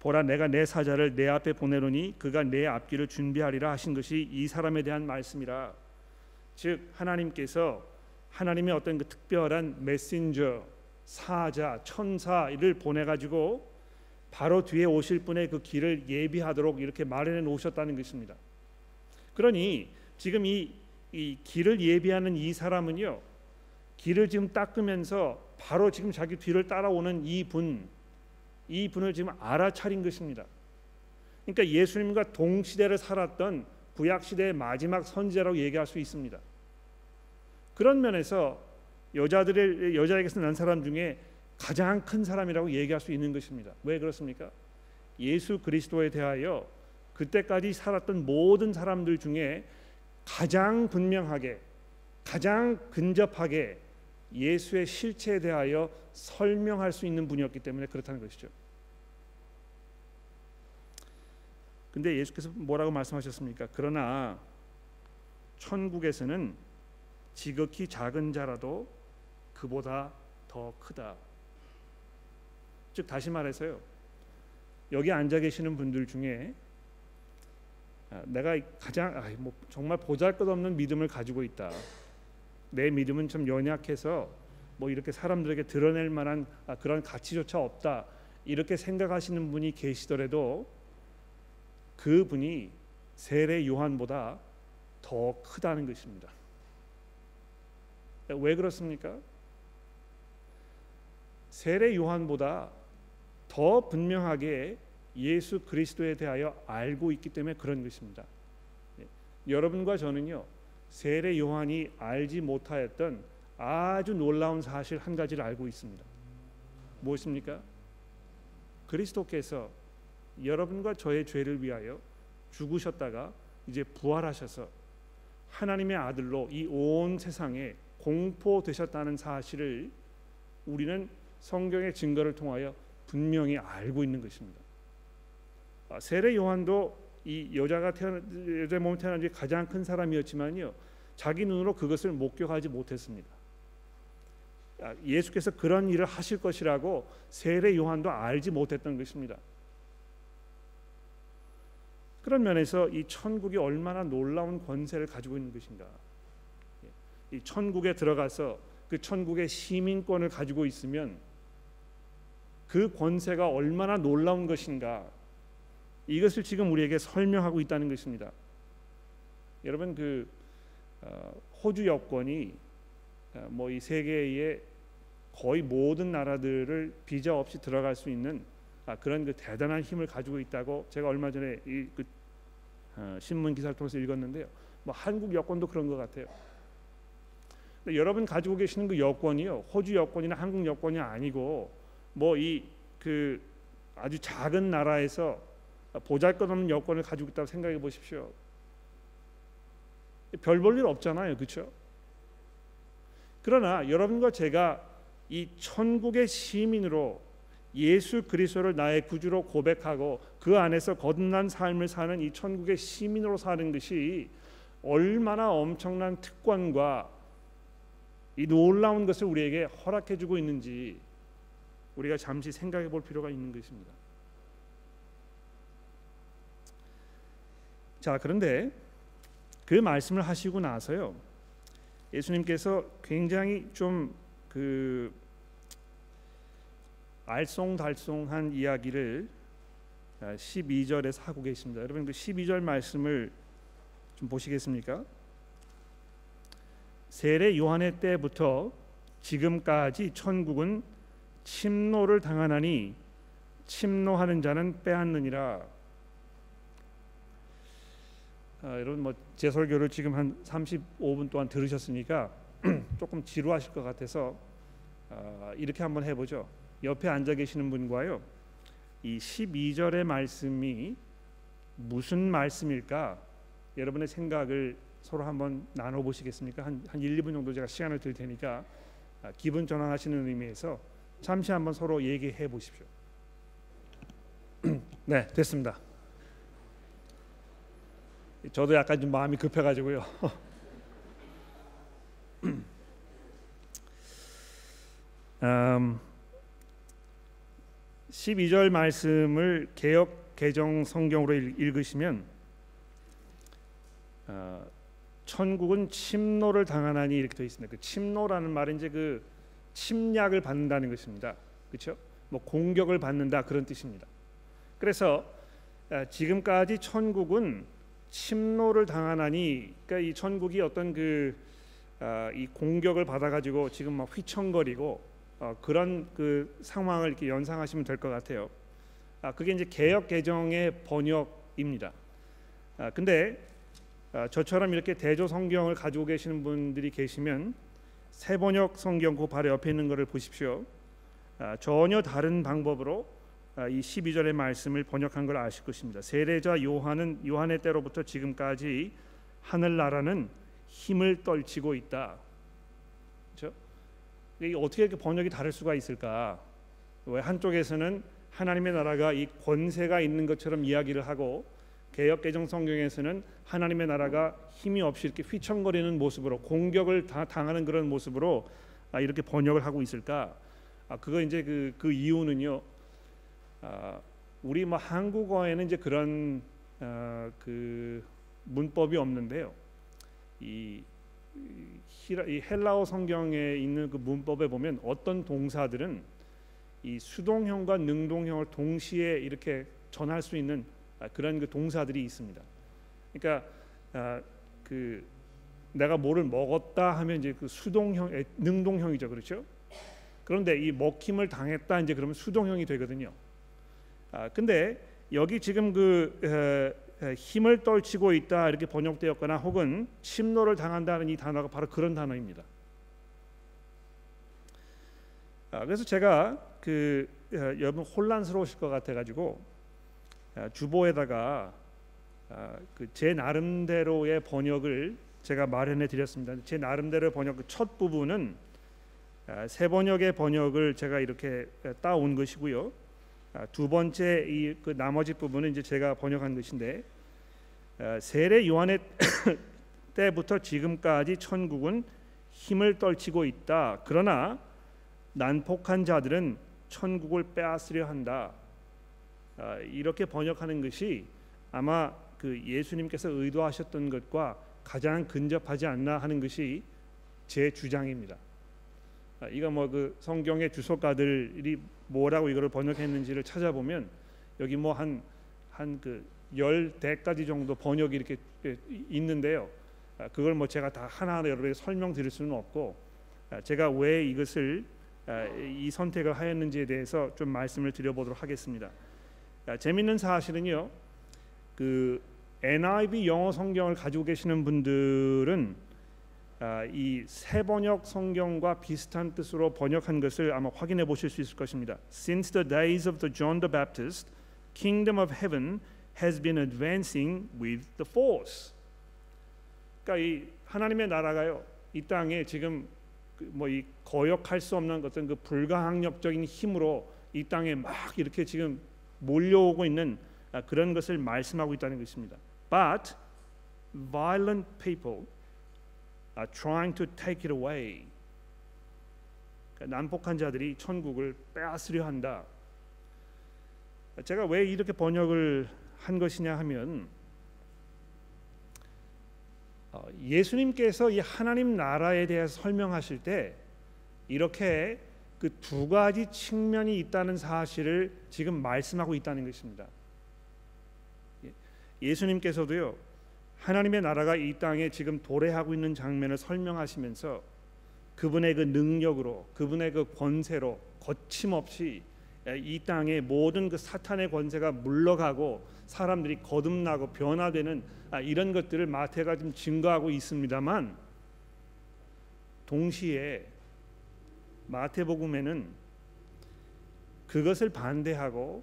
보라 내가 내 사자를 내 앞에 보내노니 그가 내 앞길을 준비하리라 하신 것이 이 사람에 대한 말씀이라. 즉 하나님께서 하나님의 어떤 그 특별한 메신저 사자 천사를 보내 가지고 바로 뒤에 오실 분의 그 길을 예비하도록 이렇게 마련해 놓으셨다는 것입니다. 그러니 지금 이, 이 길을 예비하는 이 사람은요 길을 지금 닦으면서 바로 지금 자기 뒤를 따라오는 이 분, 이 분을 지금 알아차린 것입니다. 그러니까 예수님과 동시대를 살았던 구약 시대의 마지막 선지자라고 얘기할 수 있습니다. 그런 면에서 여자들의 여자에게서 난 사람 중에 가장 큰 사람이라고 얘기할 수 있는 것입니다. 왜 그렇습니까? 예수 그리스도에 대하여 그때까지 살았던 모든 사람들 중에 가장 분명하게 가장 근접하게 예수의 실체에 대하여 설명할 수 있는 분이었기 때문에 그렇다는 것이죠. 근데 예수께서 뭐라고 말씀하셨습니까? 그러나 천국에서는 지극히 작은 자라도 그보다 더 크다. 즉 다시 말해서요. 여기 앉아 계시는 분들 중에 아, 내가 가장 아, 뭐 정말 보잘것없는 믿음을 가지고 있다. 내 믿음은 좀 연약해서 뭐 이렇게 사람들에게 드러낼 만한 아, 그런 가치조차 없다. 이렇게 생각하시는 분이 계시더라도 그 분이 세례 요한보다 더 크다는 것입니다. 왜 그렇습니까? 세례 요한보다 더 분명하게 예수 그리스도에 대하여 알고 있기 때문에 그런 것입니다. 예. 여러분과 저는요 세례 요한이 알지 못하였던 아주 놀라운 사실 한 가지를 알고 있습니다. 무엇입니까? 그리스도께서 여러분과 저의 죄를 위하여 죽으셨다가 이제 부활하셔서 하나님의 아들로 이 온 세상에 공포되셨다는 사실을 우리는 성경의 증거를 통하여 분명히 알고 있는 것입니다. 아, 세례 요한도 이 여자가 태어나 여자 몸 태어난 지 가장 큰 사람이었지만요 자기 눈으로 그것을 목격하지 못했습니다. 아, 예수께서 그런 일을 하실 것이라고 세례 요한도 알지 못했던 것입니다. 그런 면에서 이 천국이 얼마나 놀라운 권세를 가지고 있는 것인가. 예, 이 천국에 들어가서 그 천국의 시민권을 가지고 있으면 그 권세가 얼마나 놀라운 것인가 이것을 지금 우리에게 설명하고 있다는 것입니다. 여러분 그 어, 호주 여권이 어, 뭐 이 세계의 거의 모든 나라들을 비자 없이 들어갈 수 있는 아, 그런 그 대단한 힘을 가지고 있다고 제가 얼마 전에 이그 어, 신문 기사를 통해서 읽었는데요. 뭐 한국 여권도 그런 것 같아요. 여러분 가지고 계시는 그 여권이요 호주 여권이나 한국 여권이 아니고 뭐 이 그 아주 작은 나라에서 보잘것없는 여권을 가지고 있다고 생각해 보십시오. 별 볼 일 없잖아요, 그렇죠? 그러나 여러분과 제가 이 천국의 시민으로 예수 그리스도를 나의 구주로 고백하고 그 안에서 거듭난 삶을 사는 이 천국의 시민으로 사는 것이 얼마나 엄청난 특권과 이 놀라운 것을 우리에게 허락해 주고 있는지 우리가 잠시 생각해 볼 필요가 있는 것입니다. 자, 그런데 그 말씀을 하시고 나서요. 예수님께서 굉장히 좀 그 알쏭달쏭한 이야기를 12절에서 하고 계십니다. 여러분 그 12절 말씀을 좀 보시겠습니까? 세례 요한의 때부터 지금까지 천국은 침노를 당하나니 침노하는 자는 빼앗느니라. 아, 여러분 뭐 제 설교를 지금 한 35분 동안 들으셨으니까 조금 지루하실 것 같아서 아, 이렇게 한번 해보죠. 옆에 앉아 계시는 분과요. 이 12절의 말씀이 무슨 말씀일까? 여러분의 생각을 서로 한번 나눠 보시겠습니까? 한, 한 1, 2분 정도 제가 시간을 드릴 테니까 아, 기분 전환하시는 의미에서 잠시 한번 서로 얘기해 보십시오. 네, 됐습니다. 저도 약간 좀 마음이 급해가지고요. 음, 12절 말씀을 개역 개정 성경으로 읽으시면 어, 천국은 침노를 당하나니 이렇게 되어 있습니다. 그 침노라는 말은 이제 그 침략을 받는다는 것입니다. 그렇죠? 뭐 공격을 받는다 그런 뜻입니다. 그래서 어, 지금까지 천국은 침노를 당하나니 그러니까 이 천국이 어떤 그이 어, 공격을 받아가지고 지금 막 휘청거리고 어, 그런 그 상황을 이렇게 연상하시면 될 것 같아요. 아, 그게 이제 개혁 개정의 번역입니다. 아, 근데 아, 저처럼 이렇게 대조 성경을 가지고 계시는 분들이 계시면 새 번역 성경 그 바로 옆에 있는 것을 보십시오. 아, 전혀 다른 방법으로 아, 이 12절의 말씀을 번역한 걸 아실 것입니다. 세례자 요한은 요한의 때로부터 지금까지 하늘나라는 힘을 떨치고 있다. 그렇죠? 어떻게 이렇게 번역이 다를 수가 있을까? 왜 한쪽에서는 하나님의 나라가 이 권세가 있는 것처럼 이야기를 하고 개혁 개정 성경에서는 하나님의 나라가 힘이 없이 이렇게 휘청거리는 모습으로 공격을 다 당하는 그런 모습으로 아, 이렇게 번역을 하고 있을까? 아, 그거 이제 그, 그 이유는요. 아, 우리 뭐 한국어에는 이제 그런 아, 그 문법이 없는데요. 이 이 헬라어 성경에 있는 그 문법에 보면 어떤 동사들은 이 수동형과 능동형을 동시에 이렇게 전할 수 있는 아, 그런 그 동사들이 있습니다. 그러니까 아, 그 내가 뭐를 먹었다 하면 이제 그 수동형, 능동형이죠, 그렇죠? 그런데 이 먹힘을 당했다 이제 그러면 수동형이 되거든요. 아 근데 여기 지금 그 에, 힘을 떨치고 있다 이렇게 번역되었거나 혹은 침노를 당한다는 이 단어가 바로 그런 단어입니다. 아, 그래서 제가 그 여러분 혼란스러우실 것 같아 가지고 주보에다가 아, 그제 나름대로의 번역을 제가 마련해 드렸습니다. 제 나름대로 번역 그첫 부분은 세 번역의 번역을 제가 이렇게 따온 것이고요. 아, 두 번째 이 그 나머지 부분은 이제 제가 번역한 것인데 아, 세례 요한의 때부터 지금까지 천국은 힘을 떨치고 있다. 그러나 난폭한 자들은 천국을 빼앗으려 한다. 아, 이렇게 번역하는 것이 아마 그 예수님께서 의도하셨던 것과 가장 근접하지 않나 하는 것이 제 주장입니다. 이거 뭐 그 성경의 주석가들이 뭐라고 이거를 번역했는지를 찾아보면 여기 뭐 한 한 그 열 대까지 정도 번역이 이렇게 있는데요. 아, 그걸 뭐 제가 다 하나하나 여러분에게 설명드릴 수는 없고 아, 제가 왜 이것을 아, 이 선택을 하였는지에 대해서 좀 말씀을 드려보도록 하겠습니다. 재밌는 사실은요. 그 NIV 영어 성경을 가지고 계시는 분들은 아, 이세 번역 성경과 비슷한 뜻으로 번역한 것을 아마 확인해 보실 수 있을 것입니다. Since the days of the John the Baptist, kingdom of heaven has been advancing with the force. 그러니까 이 하나님의 나라가요 이 땅에 지금 그 뭐이 거역할 수 없는 어떤 그 불가항력적인 힘으로 이 땅에 막 이렇게 지금 몰려오고 있는 아, 그런 것을 말씀하고 있다는 것입니다. But violent people are trying to take it away. 그러니까 난폭한 자들이 천국을 빼앗으려 한다. 제가 왜 이렇게 번역을 한 것이냐 하면 어, 예수님께서 이 하나님 나라에 대해서 설명하실 때 이렇게 그 두 가지 측면이 있다는 사실을 지금 말씀하고 있다는 것입니다. 예, 예수님께서도요 하나님의 나라가 이 땅에 지금 도래하고 있는 장면을 설명하시면서 그분의 그 능력으로 그분의 그 권세로 거침없이 이 땅의 모든 그 사탄의 권세가 물러가고 사람들이 거듭나고 변화되는 아, 이런 것들을 마태가 좀 증거하고 있습니다만 동시에 마태복음에는 그것을 반대하고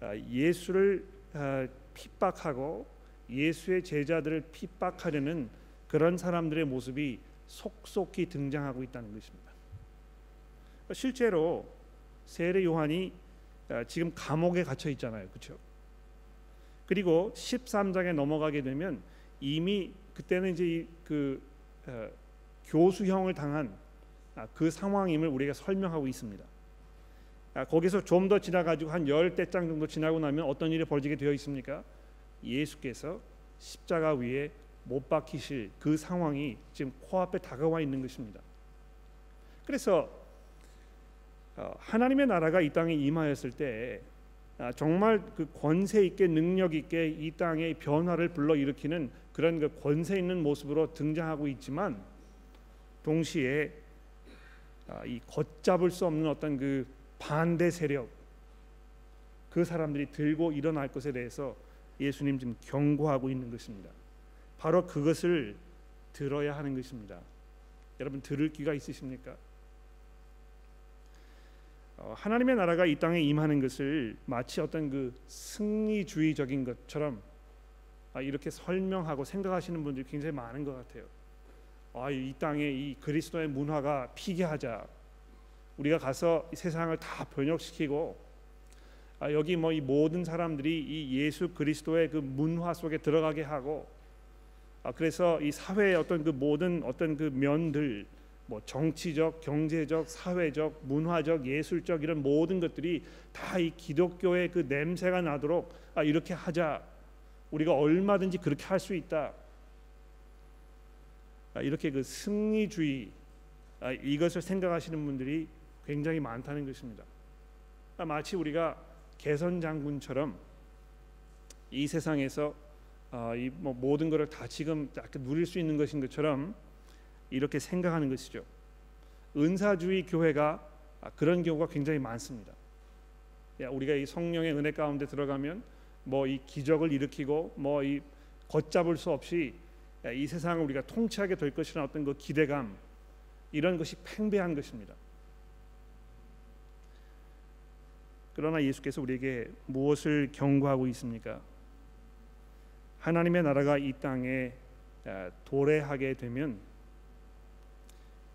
아, 예수를 아, 핍박하고 예수의 제자들을 핍박하려는 그런 사람들의 모습이 속속히 등장하고 있다는 것입니다. 실제로 세례 요한이 아, 지금 감옥에 갇혀 있잖아요. 그렇죠? 그리고 13장에 넘어가게 되면 이미 그때는 이제 그 어, 교수형을 당한 아, 그 상황임을 우리가 설명하고 있습니다. 아, 거기서 좀 더 지나가지고 한 열대 장 정도 지나고 나면 어떤 일이 벌어지게 되어 있습니까? 예수께서 십자가 위에 못 박히실 그 상황이 지금 코앞에 다가와 있는 것입니다. 그래서 어, 하나님의 나라가 이 땅에 임하였을 때 아, 정말 그 권세 있게 능력 있게 이 땅의 변화를 불러 일으키는 그런 그 권세 있는 모습으로 등장하고 있지만 동시에 아, 이 걷잡을 수 없는 어떤 그 반대 세력 그 사람들이 들고 일어날 것에 대해서 예수님 지금 경고하고 있는 것입니다. 바로 그것을 들어야 하는 것입니다. 여러분 들을 귀가 있으십니까? 어, 하나님의 나라가 이 땅에 임하는 것을 마치 어떤 그 승리주의적인 것처럼 아, 이렇게 설명하고 생각하시는 분들이 굉장히 많은 것 같아요. 아, 이 땅에 이 그리스도의 문화가 피게하자. 우리가 가서 세상을 다 번역시키고 아, 여기 뭐 이 모든 사람들이 이 예수 그리스도의 그 문화 속에 들어가게 하고 아, 그래서 이 사회의 어떤 그 모든 어떤 그 면들 뭐 정치적, 경제적, 사회적, 문화적, 예술적 이런 모든 것들이 다 이 기독교의 그 냄새가 나도록 아, 이렇게 하자. 우리가 얼마든지 그렇게 할 수 있다. 아, 이렇게 그 승리주의 아, 이것을 생각하시는 분들이 굉장히 많다는 것입니다. 아, 마치 우리가 개선 장군처럼 이 세상에서 이뭐 모든 것을 다 지금 누릴 수 있는 것인 것처럼 이렇게 생각하는 것이죠. 은사주의 교회가 그런 경우가 굉장히 많습니다. 우리가 이 성령의 은혜 가운데 들어가면 뭐 이 기적을 일으키고 뭐 이 걷잡을 수 없이 이 세상을 우리가 통치하게 될 것이라는 어떤 그 기대감 이런 것이 팽배한 것입니다. 그러나 예수께서 우리에게 무엇을 경고하고 있습니까? 하나님의 나라가 이 땅에 도래하게 되면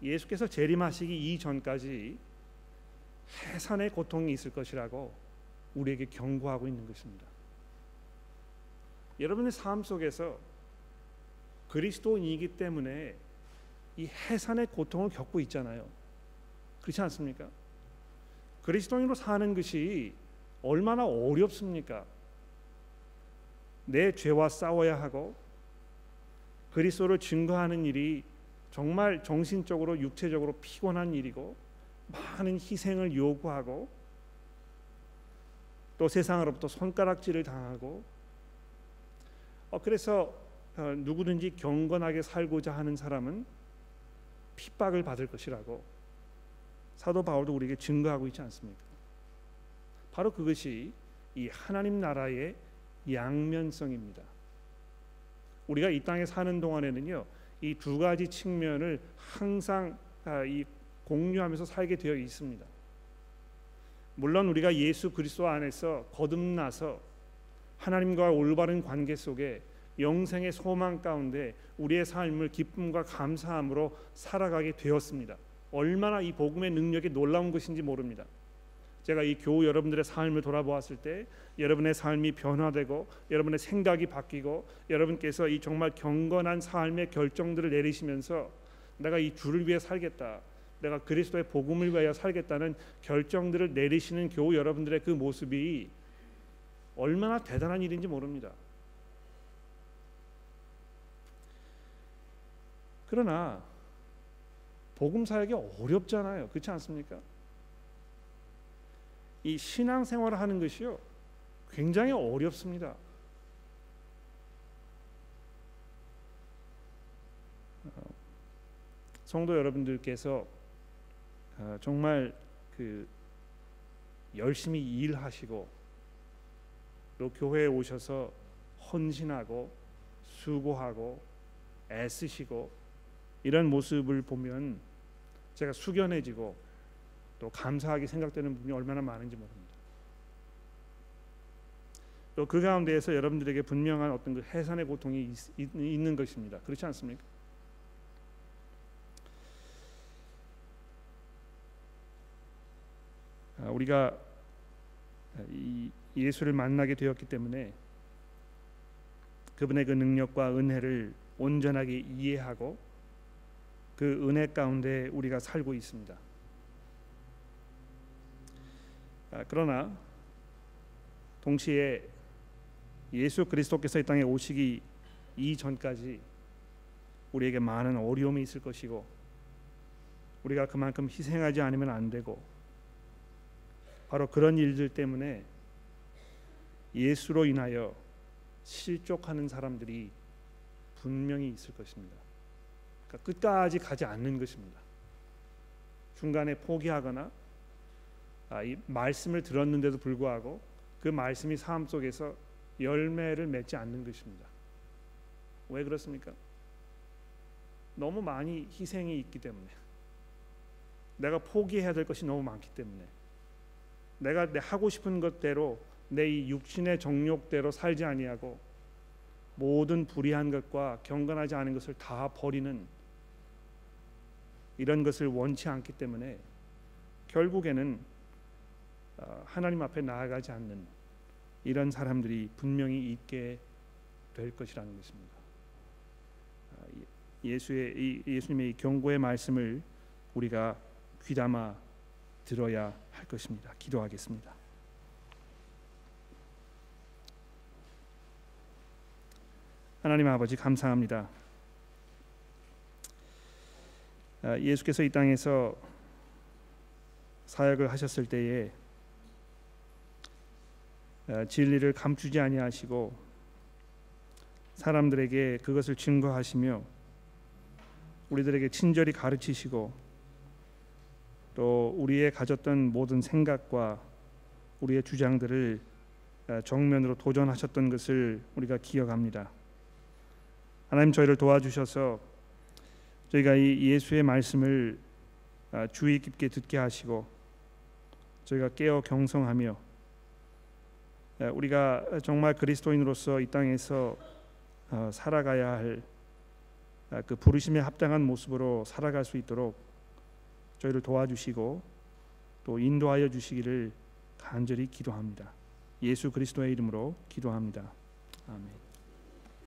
예수께서 재림하시기 이전까지 해산의 고통이 있을 것이라고 우리에게 경고하고 있는 것입니다. 여러분의 삶 속에서 그리스도인이기 때문에 이 해산의 고통을 겪고 있잖아요. 그렇지 않습니까? 그리스도인으로 사는 것이 얼마나 어렵습니까? 내 죄와 싸워야 하고 그리스도를 증거하는 일이 정말 정신적으로 육체적으로 피곤한 일이고 많은 희생을 요구하고 또 세상으로부터 손가락질을 당하고 어, 그래서 어, 누구든지 경건하게 살고자 하는 사람은 핍박을 받을 것이라고 사도 바울도 우리에게 증거하고 있지 않습니까? 바로 그것이 이 하나님 나라의 양면성입니다. 우리가 이 땅에 사는 동안에는요, 이 두 가지 측면을 항상 아, 이 공유하면서 살게 되어 있습니다. 물론 우리가 예수 그리스도 안에서 거듭나서 하나님과 올바른 관계 속에 영생의 소망 가운데 우리의 삶을 기쁨과 감사함으로 살아가게 되었습니다. 얼마나 이 복음의 능력이 놀라운 것인지 모릅니다. 제가 이 교우 여러분들의 삶을 돌아보았을 때 여러분의 삶이 변화되고 여러분의 생각이 바뀌고 여러분께서 이 정말 경건한 삶의 결정들을 내리시면서 내가 이 주를 위해 살겠다. 내가 그리스도의 복음을 위하여 살겠다는 결정들을 내리시는 교우 여러분들의 그 모습이 얼마나 대단한 일인지 모릅니다. 그러나 복음 사역이 어렵잖아요. 그렇지 않습니까? 이 신앙 생활을 하는 것이요 굉장히 어렵습니다. 어, 성도 여러분들께서 어, 정말 그 열심히 일하시고 또 교회에 오셔서 헌신하고 수고하고 애쓰시고 이런 모습을 보면 제가 숙연해지고 또 감사하게 생각되는 부분이 얼마나 많은지 모릅니다. 또 그 가운데에서 여러분들에게 분명한 어떤 그 해산의 고통이 있, 있, 있는 것입니다. 그렇지 않습니까? 아, 우리가 이 예수를 만나게 되었기 때문에 그분의 그 능력과 은혜를 온전하게 이해하고 그 은혜 가운데 우리가 살고 있습니다. 아, 그러나 동시에 예수 그리스도께서 이 땅에 오시기 이전까지 우리에게 많은 어려움이 있을 것이고 우리가 그만큼 희생하지 않으면 안 되고 바로 그런 일들 때문에 예수로 인하여 실족하는 사람들이 분명히 있을 것입니다. 그러니까 끝까지 가지 않는 것입니다. 중간에 포기하거나 아, 이 말씀을 들었는데도 불구하고 그 말씀이 삶 속에서 열매를 맺지 않는 것입니다. 왜 그렇습니까? 너무 많이 희생이 있기 때문에 내가 포기해야 될 것이 너무 많기 때문에 내가 내 하고 싶은 것대로 내 이 육신의 정욕대로 살지 아니하고 모든 불의한 것과 경건하지 않은 것을 다 버리는 이런 것을 원치 않기 때문에 결국에는 어, 하나님 앞에 나아가지 않는 이런 사람들이 분명히 있게 될 것이라는 것입니다. 아, 예수의 예수님의 경고의 말씀을 우리가 귀담아 들어야 할 것입니다. 기도하겠습니다. 하나님 아버지 감사합니다. 아, 예수께서 이 땅에서 사역을 하셨을 때에 아, 진리를 감추지 아니하시고 사람들에게 그것을 증거하시며 우리들에게 친절히 가르치시고 또 우리의 가졌던 모든 생각과 우리의 주장들을 아, 정면으로 도전하셨던 것을 우리가 기억합니다. 하나님 저희를 도와주셔서 저희가 이 예수의 말씀을 아, 주의 깊게 듣게 하시고 저희가 깨어 경성하며 아, 우리가 정말 그리스도인으로서 이 땅에서 어, 살아가야 할그 아, 부르심에 합당한 모습으로 살아갈 수 있도록 저희를 도와주시고 또 인도하여 주시기를 간절히 기도합니다. 예수 그리스도의 이름으로 기도합니다. 아멘.